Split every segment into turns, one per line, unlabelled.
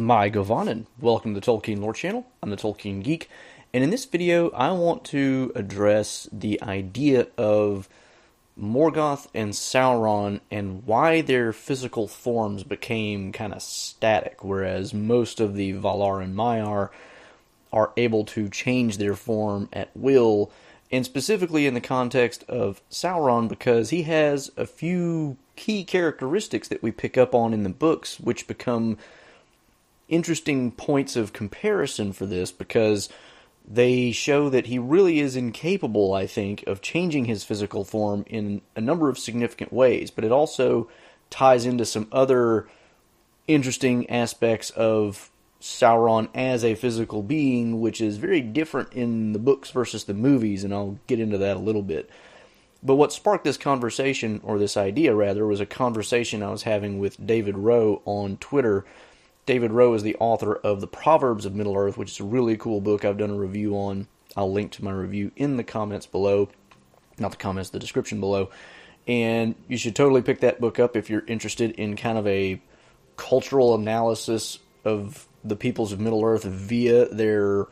Mae Govannen. Welcome to the Tolkien Lore Channel. I'm the Tolkien Geek, and in this video, I want to address the idea of Morgoth and Sauron and why their physical forms became kind of static, whereas most of the Valar and Maiar are able to change their form at will, and specifically in the context of Sauron, because he has a few key characteristics that we pick up on in the books, which become interesting points of comparison for this because they show that he really is incapable, I think, of changing his physical form in a number of significant ways, but it also ties into some other interesting aspects of Sauron as a physical being, which is very different in the books versus the movies, and I'll get into that a little bit. But what sparked this conversation, or this idea rather, was a conversation I was having with David Rowe on Twitter David Rowe is the author of The Proverbs of Middle Earth, which is a really cool book I've done a review on. I'll link to my review in the comments below. Not the comments, the description below. And you should totally pick that book up if you're interested in kind of a cultural analysis of the peoples of Middle Earth via their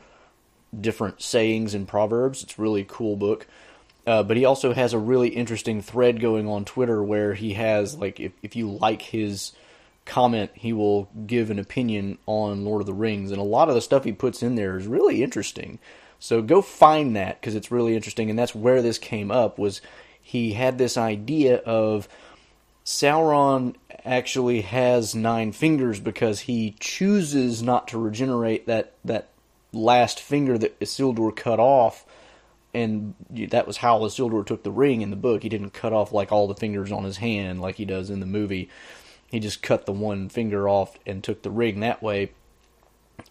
different sayings and proverbs. It's a really cool book. Uh, but he also has a really interesting thread going on Twitter where he has, like, if, if you like his comment, he will give an opinion on Lord of the Rings, and a lot of the stuff he puts in there is really interesting. So go find that because it's really interesting, and that's where this came up. Was he had this idea of Sauron actually has nine fingers because he chooses not to regenerate that that last finger that Isildur cut off, and that was how Isildur took the ring in the book. He didn't cut off like all the fingers on his hand like he does in the movie. He just cut the one finger off and took the ring that way.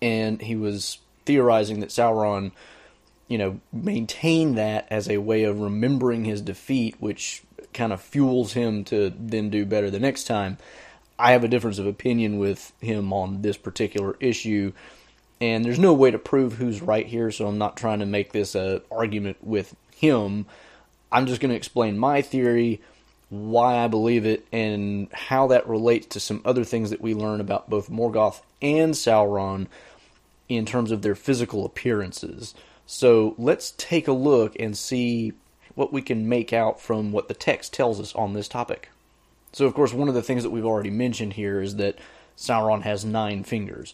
And he was theorizing that Sauron, you know, maintained that as a way of remembering his defeat, which kind of fuels him to then do better the next time. I have a difference of opinion with him on this particular issue, and there's no way to prove who's right here, so I'm not trying to make this a argument with him. I'm just going to explain my theory why I believe it, and how that relates to some other things that we learn about both Morgoth and Sauron in terms of their physical appearances. So let's take a look and see what we can make out from what the text tells us on this topic. So, of course, one of the things that we've already mentioned here is that Sauron has nine fingers.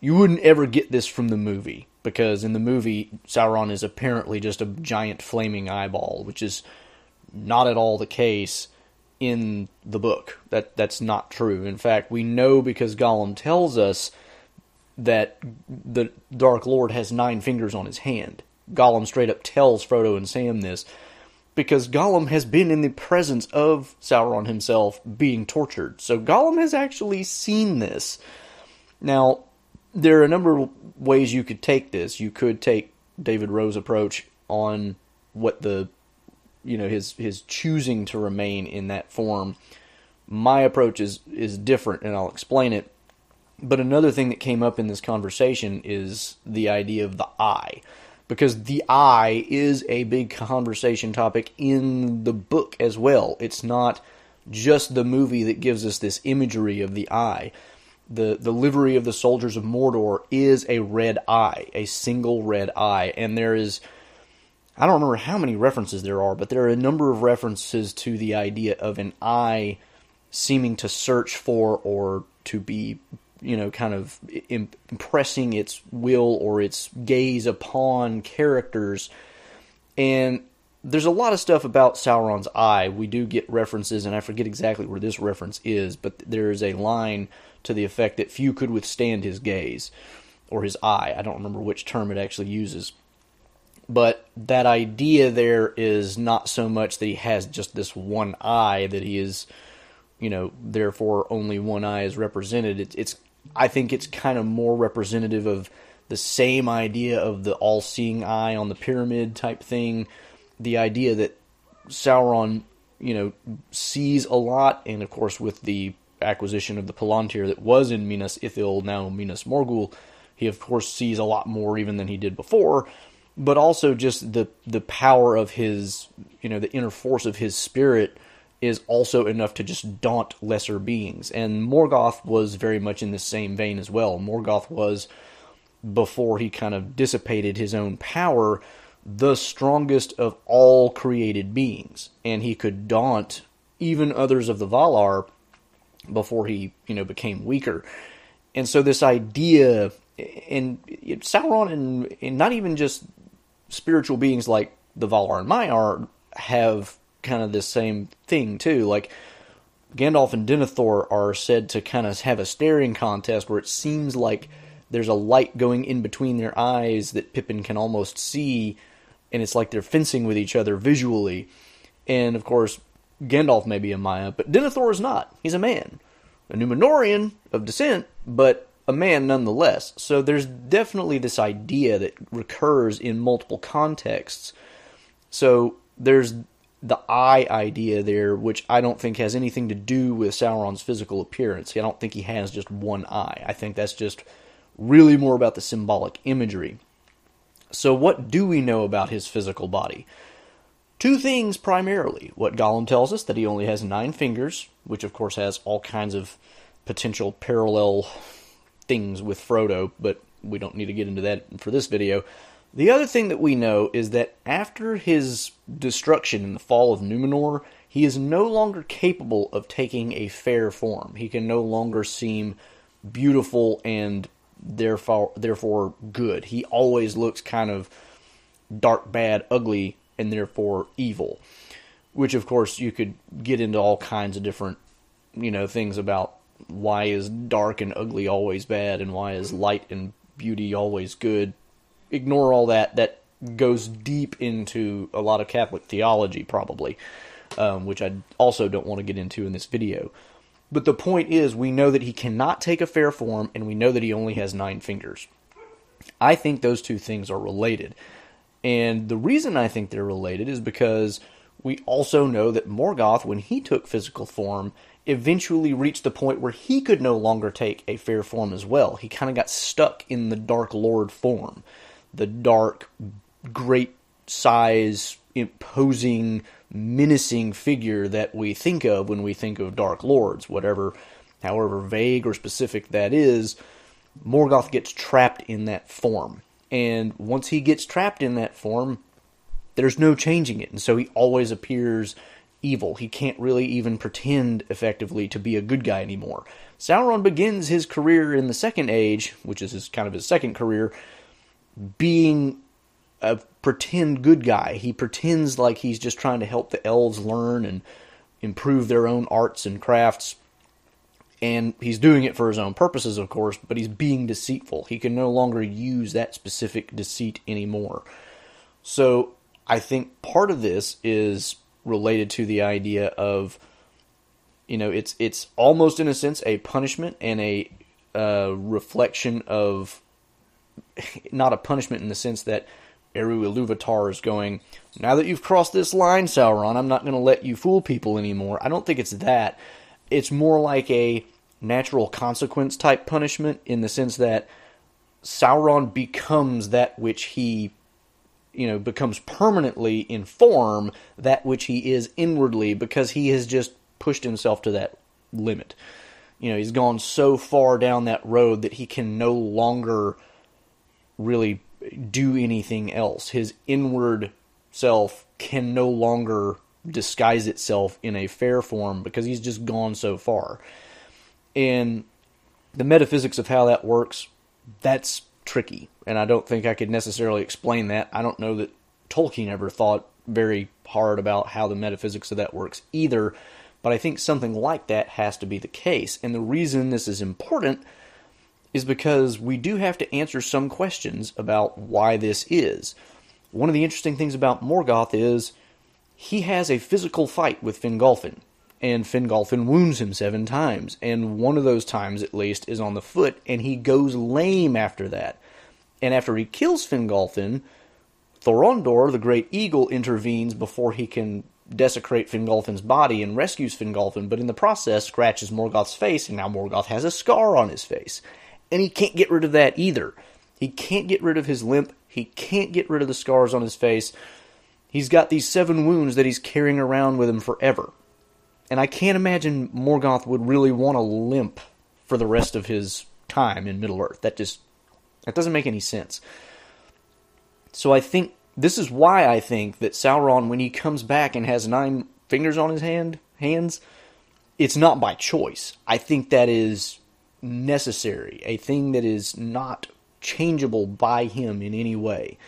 You wouldn't ever get this from the movie, because in the movie, Sauron is apparently just a giant flaming eyeball, which is not at all the case in the book. That that's not true. In fact, we know because Gollum tells us that the Dark Lord has nine fingers on his hand. Gollum straight up tells Frodo and Sam this because Gollum has been in the presence of Sauron himself being tortured. So Gollum has actually seen this. Now, there are a number of ways you could take this. You could take David Rowe's approach on what the you know his his choosing to remain in that form. My approach is is different, and I'll explain it. But another thing that came up in this conversation is the idea of the eye, because the eye is a big conversation topic in the book as well. It's not just the movie that gives us this imagery of the eye. The the livery of the soldiers of Mordor is a red eye, a single red eye, and there is I don't remember how many references there are, but there are a number of references to the idea of an eye seeming to search for or to be, you know, kind of impressing its will or its gaze upon characters. And there's a lot of stuff about Sauron's eye. We do get references, and I forget exactly where this reference is, but there is a line to the effect that few could withstand his gaze or his eye. I don't remember which term it actually uses. But that idea there is not so much that he has just this one eye that he is, you know, therefore only one eye is represented. It's, it's I think it's kind of more representative of the same idea of the all-seeing eye on the pyramid type thing. The idea that Sauron, you know, sees a lot, and of course with the acquisition of the Palantir that was in Minas Ithil, now Minas Morgul, he of course sees a lot more even than he did before but also just the the power of his you know the inner force of his spirit is also enough to just daunt lesser beings. And Morgoth was very much in the same vein as well. Morgoth was, before he kind of dissipated his own power, the strongest of all created beings. And he could daunt even others of the Valar before he, you know, became weaker. And so this idea, and Sauron and, and not even just spiritual beings like the Valar and Maiar have kind of this same thing too. Like Gandalf and Denethor are said to kind of have a staring contest where it seems like there's a light going in between their eyes that Pippin can almost see, and it's like they're fencing with each other visually. And of course, Gandalf may be a Maia, but Denethor is not. He's a man, a Numenorean of descent, but a man nonetheless. So there's definitely this idea that recurs in multiple contexts. So there's the eye idea there, which I don't think has anything to do with Sauron's physical appearance. I don't think he has just one eye. I think that's just really more about the symbolic imagery. So, what do we know about his physical body? Two things primarily. What Gollum tells us that he only has nine fingers, which of course has all kinds of potential parallel things with Frodo, but we don't need to get into that for this video. The other thing that we know is that after his destruction in the fall of Numenor, he is no longer capable of taking a fair form. He can no longer seem beautiful and therefore therefore good. He always looks kind of dark, bad, ugly, and therefore evil. Which of course you could get into all kinds of different, you know, things about why is dark and ugly always bad and why is light and beauty always good ignore all that. That goes deep into a lot of Catholic theology, probably, um, which I also don't want to get into in this video. But the point is, we know that he cannot take a fair form, and we know that he only has nine fingers. I think those two things are related. And the reason I think they're related is because we also know that Morgoth, when he took physical form, eventually reached the point where he could no longer take a fair form as well. He kind of got stuck in the Dark Lord form the dark, great size, imposing, menacing figure that we think of when we think of Dark Lords, whatever, however vague or specific that is, Morgoth gets trapped in that form. And once he gets trapped in that form, there's no changing it. And so he always appears evil. He can't really even pretend effectively to be a good guy anymore. Sauron begins his career in the Second Age, which is his kind of his second career, being a pretend good guy. He pretends like he's just trying to help the elves learn and improve their own arts and crafts. And he's doing it for his own purposes, of course, but he's being deceitful. He can no longer use that specific deceit anymore. So I think part of this is related to the idea of, you know, it's it's almost in a sense a punishment and a uh, reflection of not a punishment in the sense that Eru Ilúvatar is going, now that you've crossed this line, Sauron, I'm not going to let you fool people anymore. I don't think it's that. It's more like a natural consequence type punishment in the sense that Sauron becomes that which he, you know, becomes permanently in form that which he is inwardly because he has just pushed himself to that limit. You know, he's gone so far down that road that he can no longer really do anything else. His inward self can no longer disguise itself in a fair form because he's just gone so far. And the metaphysics of how that works, that's tricky. And I don't think I could necessarily explain that. I don't know that Tolkien ever thought very hard about how the metaphysics of that works either. But I think something like that has to be the case. And the reason this is important is because we do have to answer some questions about why this is. One of the interesting things about Morgoth is he has a physical fight with Fingolfin, and Fingolfin wounds him seven times, and one of those times at least is on the foot, and he goes lame after that. And after he kills Fingolfin, Thorondor, the great eagle, intervenes before he can desecrate Fingolfin's body and rescues Fingolfin, but in the process scratches Morgoth's face, and now Morgoth has a scar on his face. And he can't get rid of that either. He can't get rid of his limp. He can't get rid of the scars on his face. He's got these seven wounds that he's carrying around with him forever. And I can't imagine Morgoth would really want to limp for the rest of his time in Middle Earth. That just that doesn't make any sense. So I think this is why I think that Sauron, when he comes back and has nine fingers on his hand hands, it's not by choice. I think that is necessary, a thing that is not changeable by him in any way.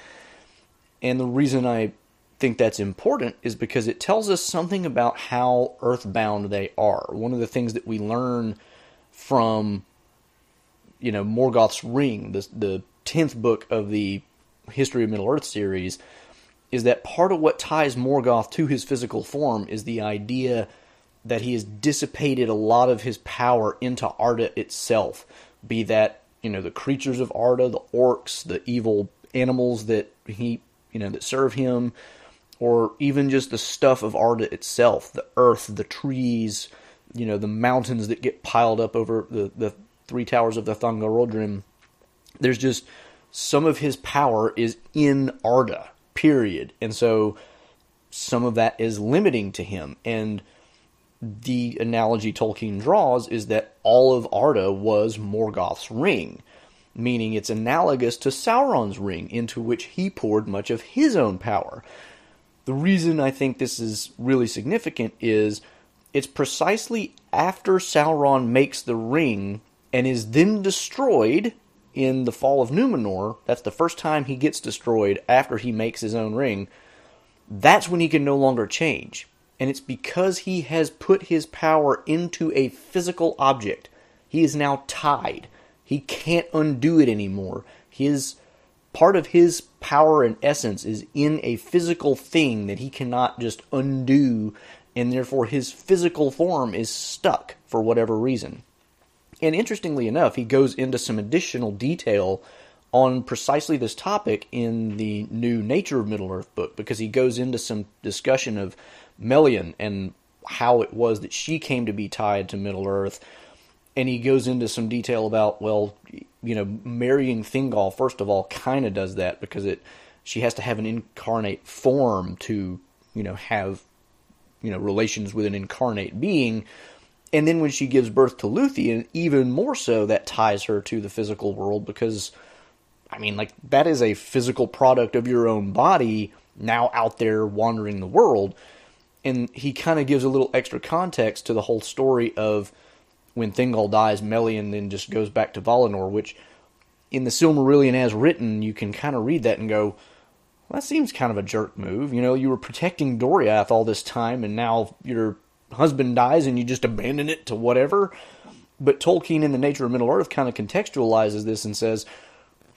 And the reason I think that's important is because it tells us something about how earthbound they are. One of the things that we learn from you know Morgoth's ring, the the 10th book of the History of Middle Earth series, is that part of what ties Morgoth to his physical form is the idea that he has dissipated a lot of his power into Arda itself, be that you know the creatures of Arda, the orcs, the evil animals that he you know that serve him, or even just the stuff of Arda itself, the earth, the trees, you know, the mountains that get piled up over the the three towers of the Thangorodrim. There's just some of his power is in Arda, period. And so some of that is limiting to him. And the analogy Tolkien draws is that all of Arda was Morgoth's ring, meaning it's analogous to Sauron's ring, into which he poured much of his own power. The reason I think this is really significant is it's precisely after Sauron makes the ring and is then destroyed in the fall of Numenor, that's the first time he gets destroyed after he makes his own ring, that's when he can no longer change. And it's because he has put his power into a physical object. He is now tied. He can't undo it anymore. His part of his power and essence is in a physical thing that he cannot just undo, and therefore his physical form is stuck for whatever reason. And interestingly enough, he goes into some additional detail on precisely this topic in the new Nature of Middle Earth book because he goes into some discussion of Melian and how it was that she came to be tied to Middle Earth. And he goes into some detail about, well, you know, marrying Thingol, first of all, kind of does that because it she has to have an incarnate form to, you know, have, you know, relations with an incarnate being and then when she gives birth to Luthien, even more so, that ties her to the physical world because, I mean, like, that is a physical product of your own body now out there wandering the world. And he kind of gives a little extra context to the whole story of when Thingol dies, Melian then just goes back to Valinor, which in the Silmarillion as written, you can kind of read that and go, well, that seems kind of a jerk move. You know, you were protecting Doriath all this time, and now you're husband dies and you just abandon it to whatever. But Tolkien in The Nature of Middle Earth kind of contextualizes this and says,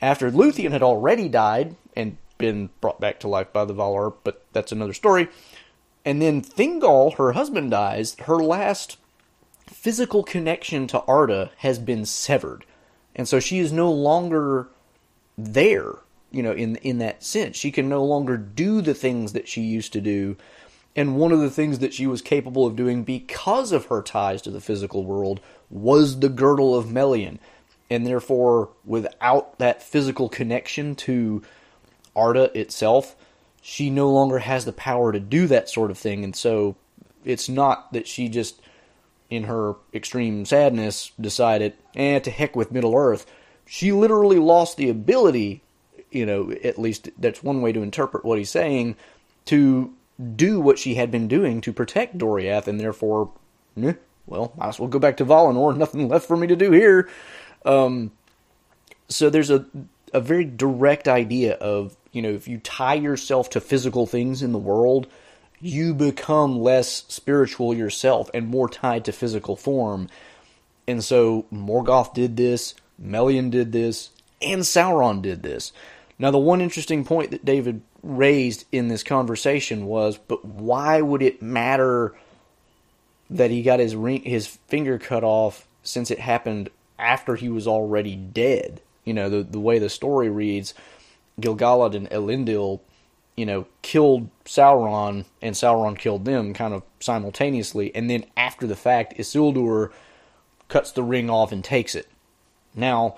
after Luthien had already died and been brought back to life by the Valar, but that's another story. And then Thingol, her husband, dies. Her last physical connection to Arda has been severed. And so she is no longer there, you know, in in that sense. She can no longer do the things that she used to do and one of the things that she was capable of doing because of her ties to the physical world was the girdle of Melian. And therefore, without that physical connection to Arda itself, she no longer has the power to do that sort of thing. And so it's not that she just, in her extreme sadness, decided, eh, to heck with Middle Earth. She literally lost the ability, you know, at least that's one way to interpret what he's saying, to do what she had been doing to protect Doriath, and therefore, eh, well, might as well go back to Valinor. Nothing left for me to do here. Um, so there's a a very direct idea of you know if you tie yourself to physical things in the world, you become less spiritual yourself and more tied to physical form. And so Morgoth did this, Melian did this, and Sauron did this. Now, the one interesting point that David raised in this conversation was, but why would it matter that he got his ring, his finger cut off since it happened after he was already dead? You know, the the way the story reads, Gil-galad and Elendil, you know, killed Sauron and Sauron killed them kind of simultaneously, and then after the fact, Isildur cuts the ring off and takes it. Now,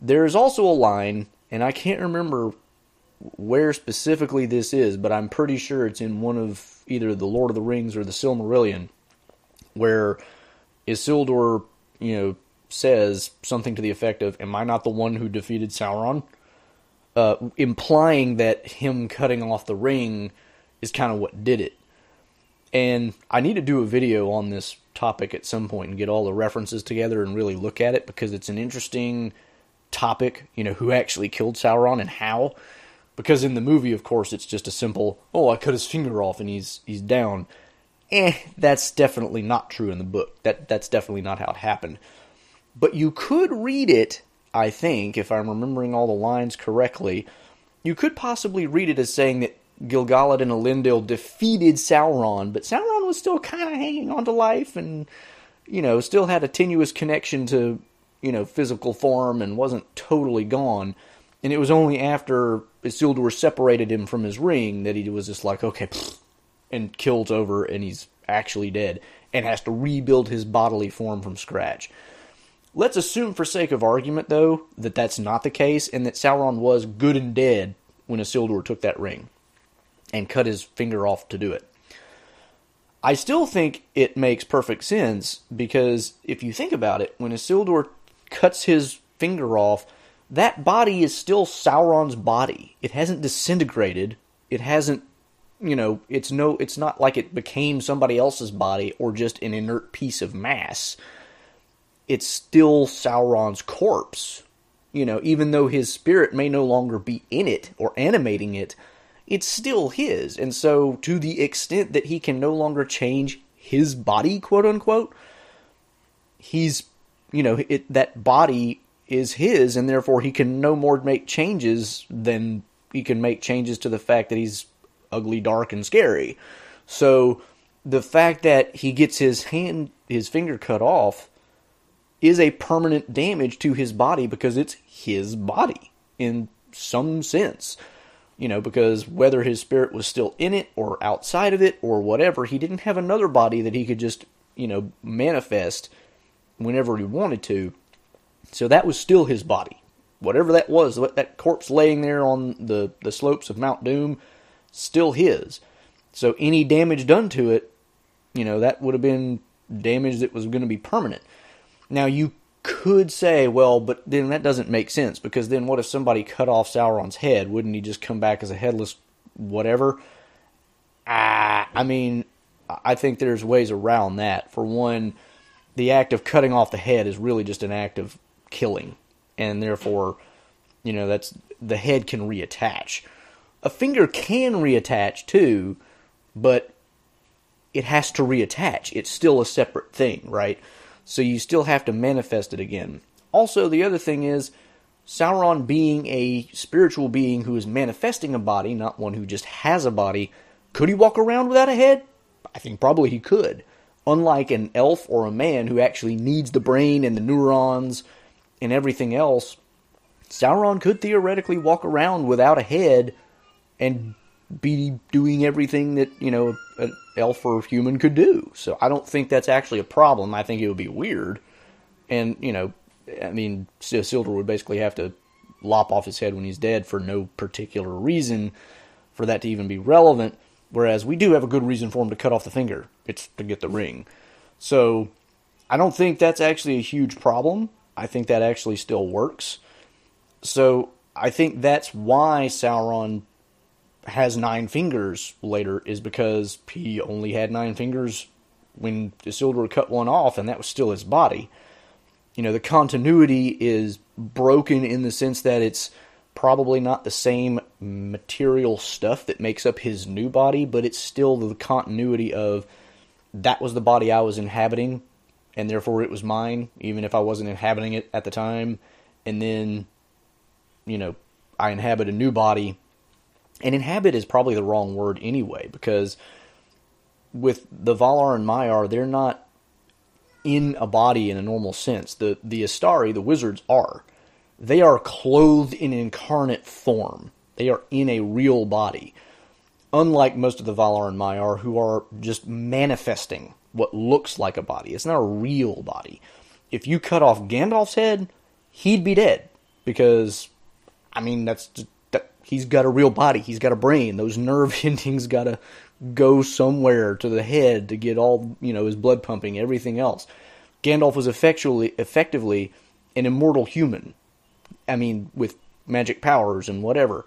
there's also a line, and I can't remember where specifically this is, but I'm pretty sure it's in one of either the Lord of the Rings or the Silmarillion, where Isildur, you know, says something to the effect of, Am I not the one who defeated Sauron? Uh, implying that him cutting off the ring is kind of what did it. And I need to do a video on this topic at some point and get all the references together and really look at it because it's an interesting topic, you know, who actually killed Sauron and how. Because in the movie, of course, it's just a simple, oh, I cut his finger off and he's he's down. Eh, that's definitely not true in the book. That that's definitely not how it happened. But you could read it, I think, if I'm remembering all the lines correctly, you could possibly read it as saying that Gil-galad and Elendil defeated Sauron, but Sauron was still kind of hanging on to life and, you know, still had a tenuous connection to, you know, physical form and wasn't totally gone. And it was only after Isildur separated him from his ring that he was just like, okay, and kills over and he's actually dead and has to rebuild his bodily form from scratch. Let's assume, for sake of argument, though, that that's not the case and that Sauron was good and dead when Isildur took that ring and cut his finger off to do it. I still think it makes perfect sense because if you think about it, when Isildur cuts his finger off, that body is still Sauron's body. It hasn't disintegrated. It hasn't, you know, it's no it's not like it became somebody else's body or just an inert piece of mass it's still Sauron's corpse. You know, even though his spirit may no longer be in it or animating it, it's still his. And so, to the extent that he can no longer change his body, quote unquote, he's, you know, it, that body is his, and therefore he can no more make changes than he can make changes to the fact that he's ugly, dark, and scary. So, the fact that he gets his hand, his finger cut off, is a permanent damage to his body because it's his body in some sense. You know, because whether his spirit was still in it or outside of it or whatever, he didn't have another body that he could just, you know, manifest whenever he wanted to. So that was still his body. Whatever that was, that corpse laying there on the, the slopes of Mount Doom, still his. So any damage done to it, you know, that would have been damage that was going to be permanent. Now you could say, well, but then that doesn't make sense because then what if somebody cut off Sauron's head? Wouldn't he just come back as a headless whatever? Ah, I mean, I think there's ways around that. For one, the act of cutting off the head is really just an act of killing, and therefore, you know, that's the head can reattach. A finger can reattach too, but it has to reattach. It's still a separate thing, right? So you still have to manifest it again. Also, the other thing is, Sauron being a spiritual being who is manifesting a body, not one who just has a body, could he walk around without a head? I think probably he could. Unlike an elf or a man who actually needs the brain and the neurons and everything else, Sauron could theoretically walk around without a head and be doing everything that, you know, an elf or human could do. So I don't think that's actually a problem. I think it would be weird. And, you know, I mean, Isildur would basically have to lop off his head when he's dead for no particular reason for that to even be relevant. Whereas we do have a good reason for him to cut off the finger. It's to get the ring. So I don't think that's actually a huge problem. I think that actually still works. So I think that's why Sauron has nine fingers later is because he only had nine fingers when Isildur cut one off, and that was still his body. You know, the continuity is broken in the sense that it's probably not the same material stuff that makes up his new body, but it's still the continuity of that was the body I was inhabiting, and therefore it was mine, even if I wasn't inhabiting it at the time. And then, you know, I inhabit a new body and inhabit is probably the wrong word anyway, because with the Valar and Maiar, they're not in a body in a normal sense. The the Istari, the wizards, are. They are clothed in incarnate form. They are in a real body. Unlike most of the Valar and Maiar, who are just manifesting what looks like a body. It's not a real body. If you cut off Gandalf's head, he'd be dead. Because, I mean, that's he's got a real body. He's got a brain. Those nerve endings gotta go somewhere to the head to get all, you know, his blood pumping, everything else. Gandalf was effectually, effectively an immortal human. I mean, with magic powers and whatever.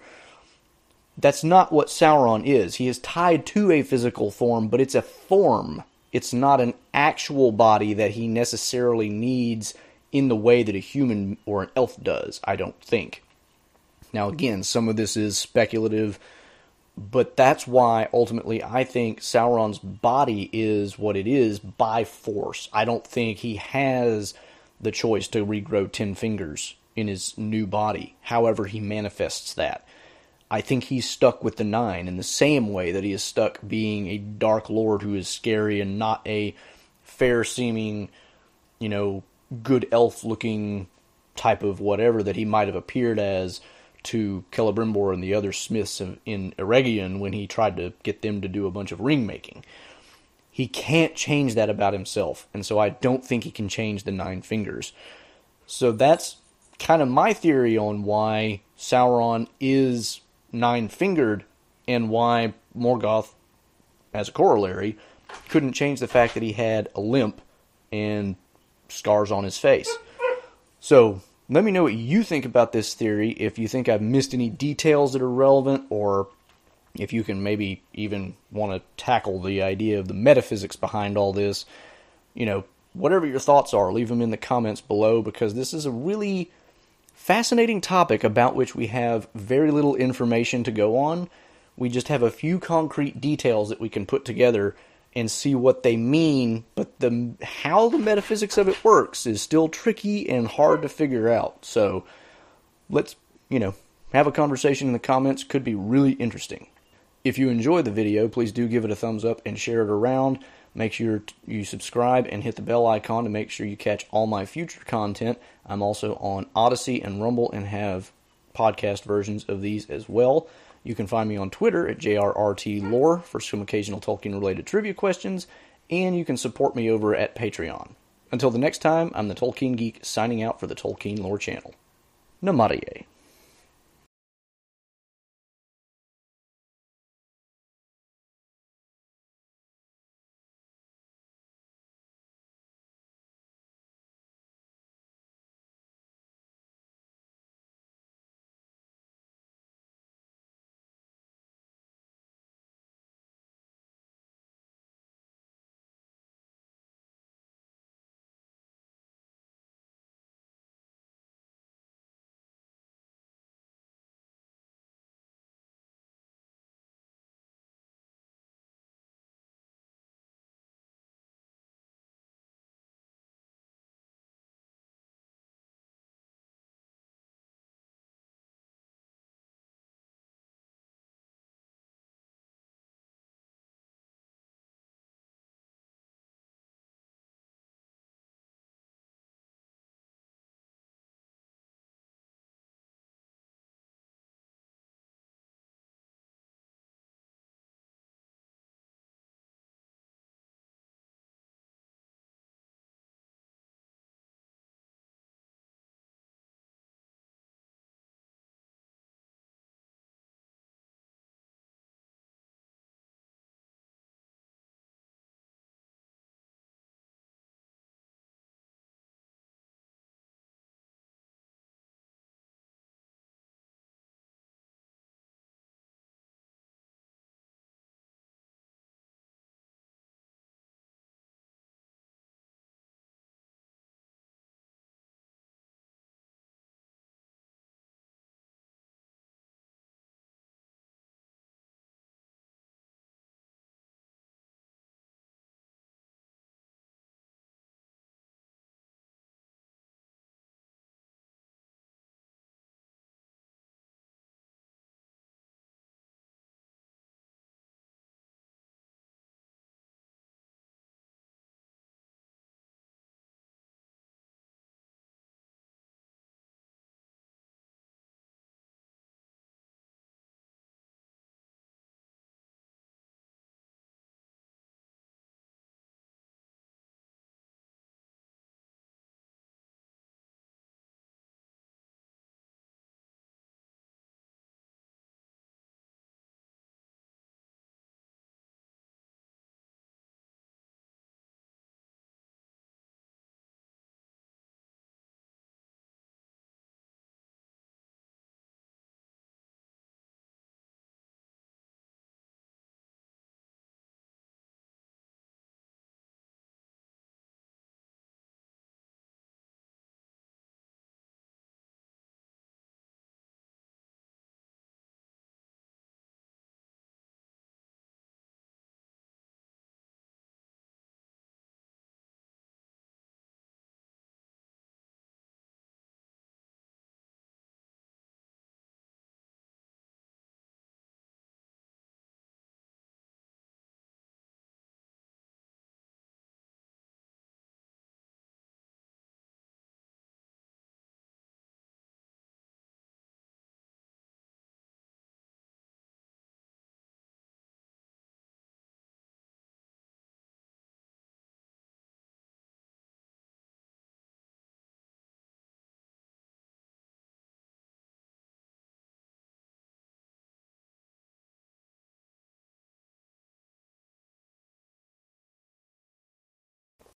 That's not what Sauron is. He is tied to a physical form, but it's a form. It's not an actual body that he necessarily needs in the way that a human or an elf does, I don't think. Now, again, some of this is speculative, but that's why ultimately I think Sauron's body is what it is by force. I don't think he has the choice to regrow 10 fingers in his new body, however, he manifests that. I think he's stuck with the nine in the same way that he is stuck being a dark lord who is scary and not a fair seeming, you know, good elf looking type of whatever that he might have appeared as to Celebrimbor and the other smiths in Eregion when he tried to get them to do a bunch of ring making. He can't change that about himself, and so I don't think he can change the nine fingers. So that's kind of my theory on why Sauron is nine fingered and why Morgoth, as a corollary, couldn't change the fact that he had a limp and scars on his face. So let me know what you think about this theory. If you think I've missed any details that are relevant, or if you can maybe even want to tackle the idea of the metaphysics behind all this, you know, whatever your thoughts are, leave them in the comments below because this is a really fascinating topic about which we have very little information to go on. We just have a few concrete details that we can put together and see what they mean, but the how the metaphysics of it works is still tricky and hard to figure out. So let's, you know, have a conversation in the comments could be really interesting. If you enjoy the video, please do give it a thumbs up and share it around. Make sure you subscribe and hit the bell icon to make sure you catch all my future content. I'm also on Odysee and Rumble and have podcast versions of these as well. You can find me on Twitter at JRRTLore for some occasional Tolkien related trivia questions, and you can support me over at Patreon. Until the next time, I'm the Tolkien Geek signing out for the Tolkien Lore channel. Namarie.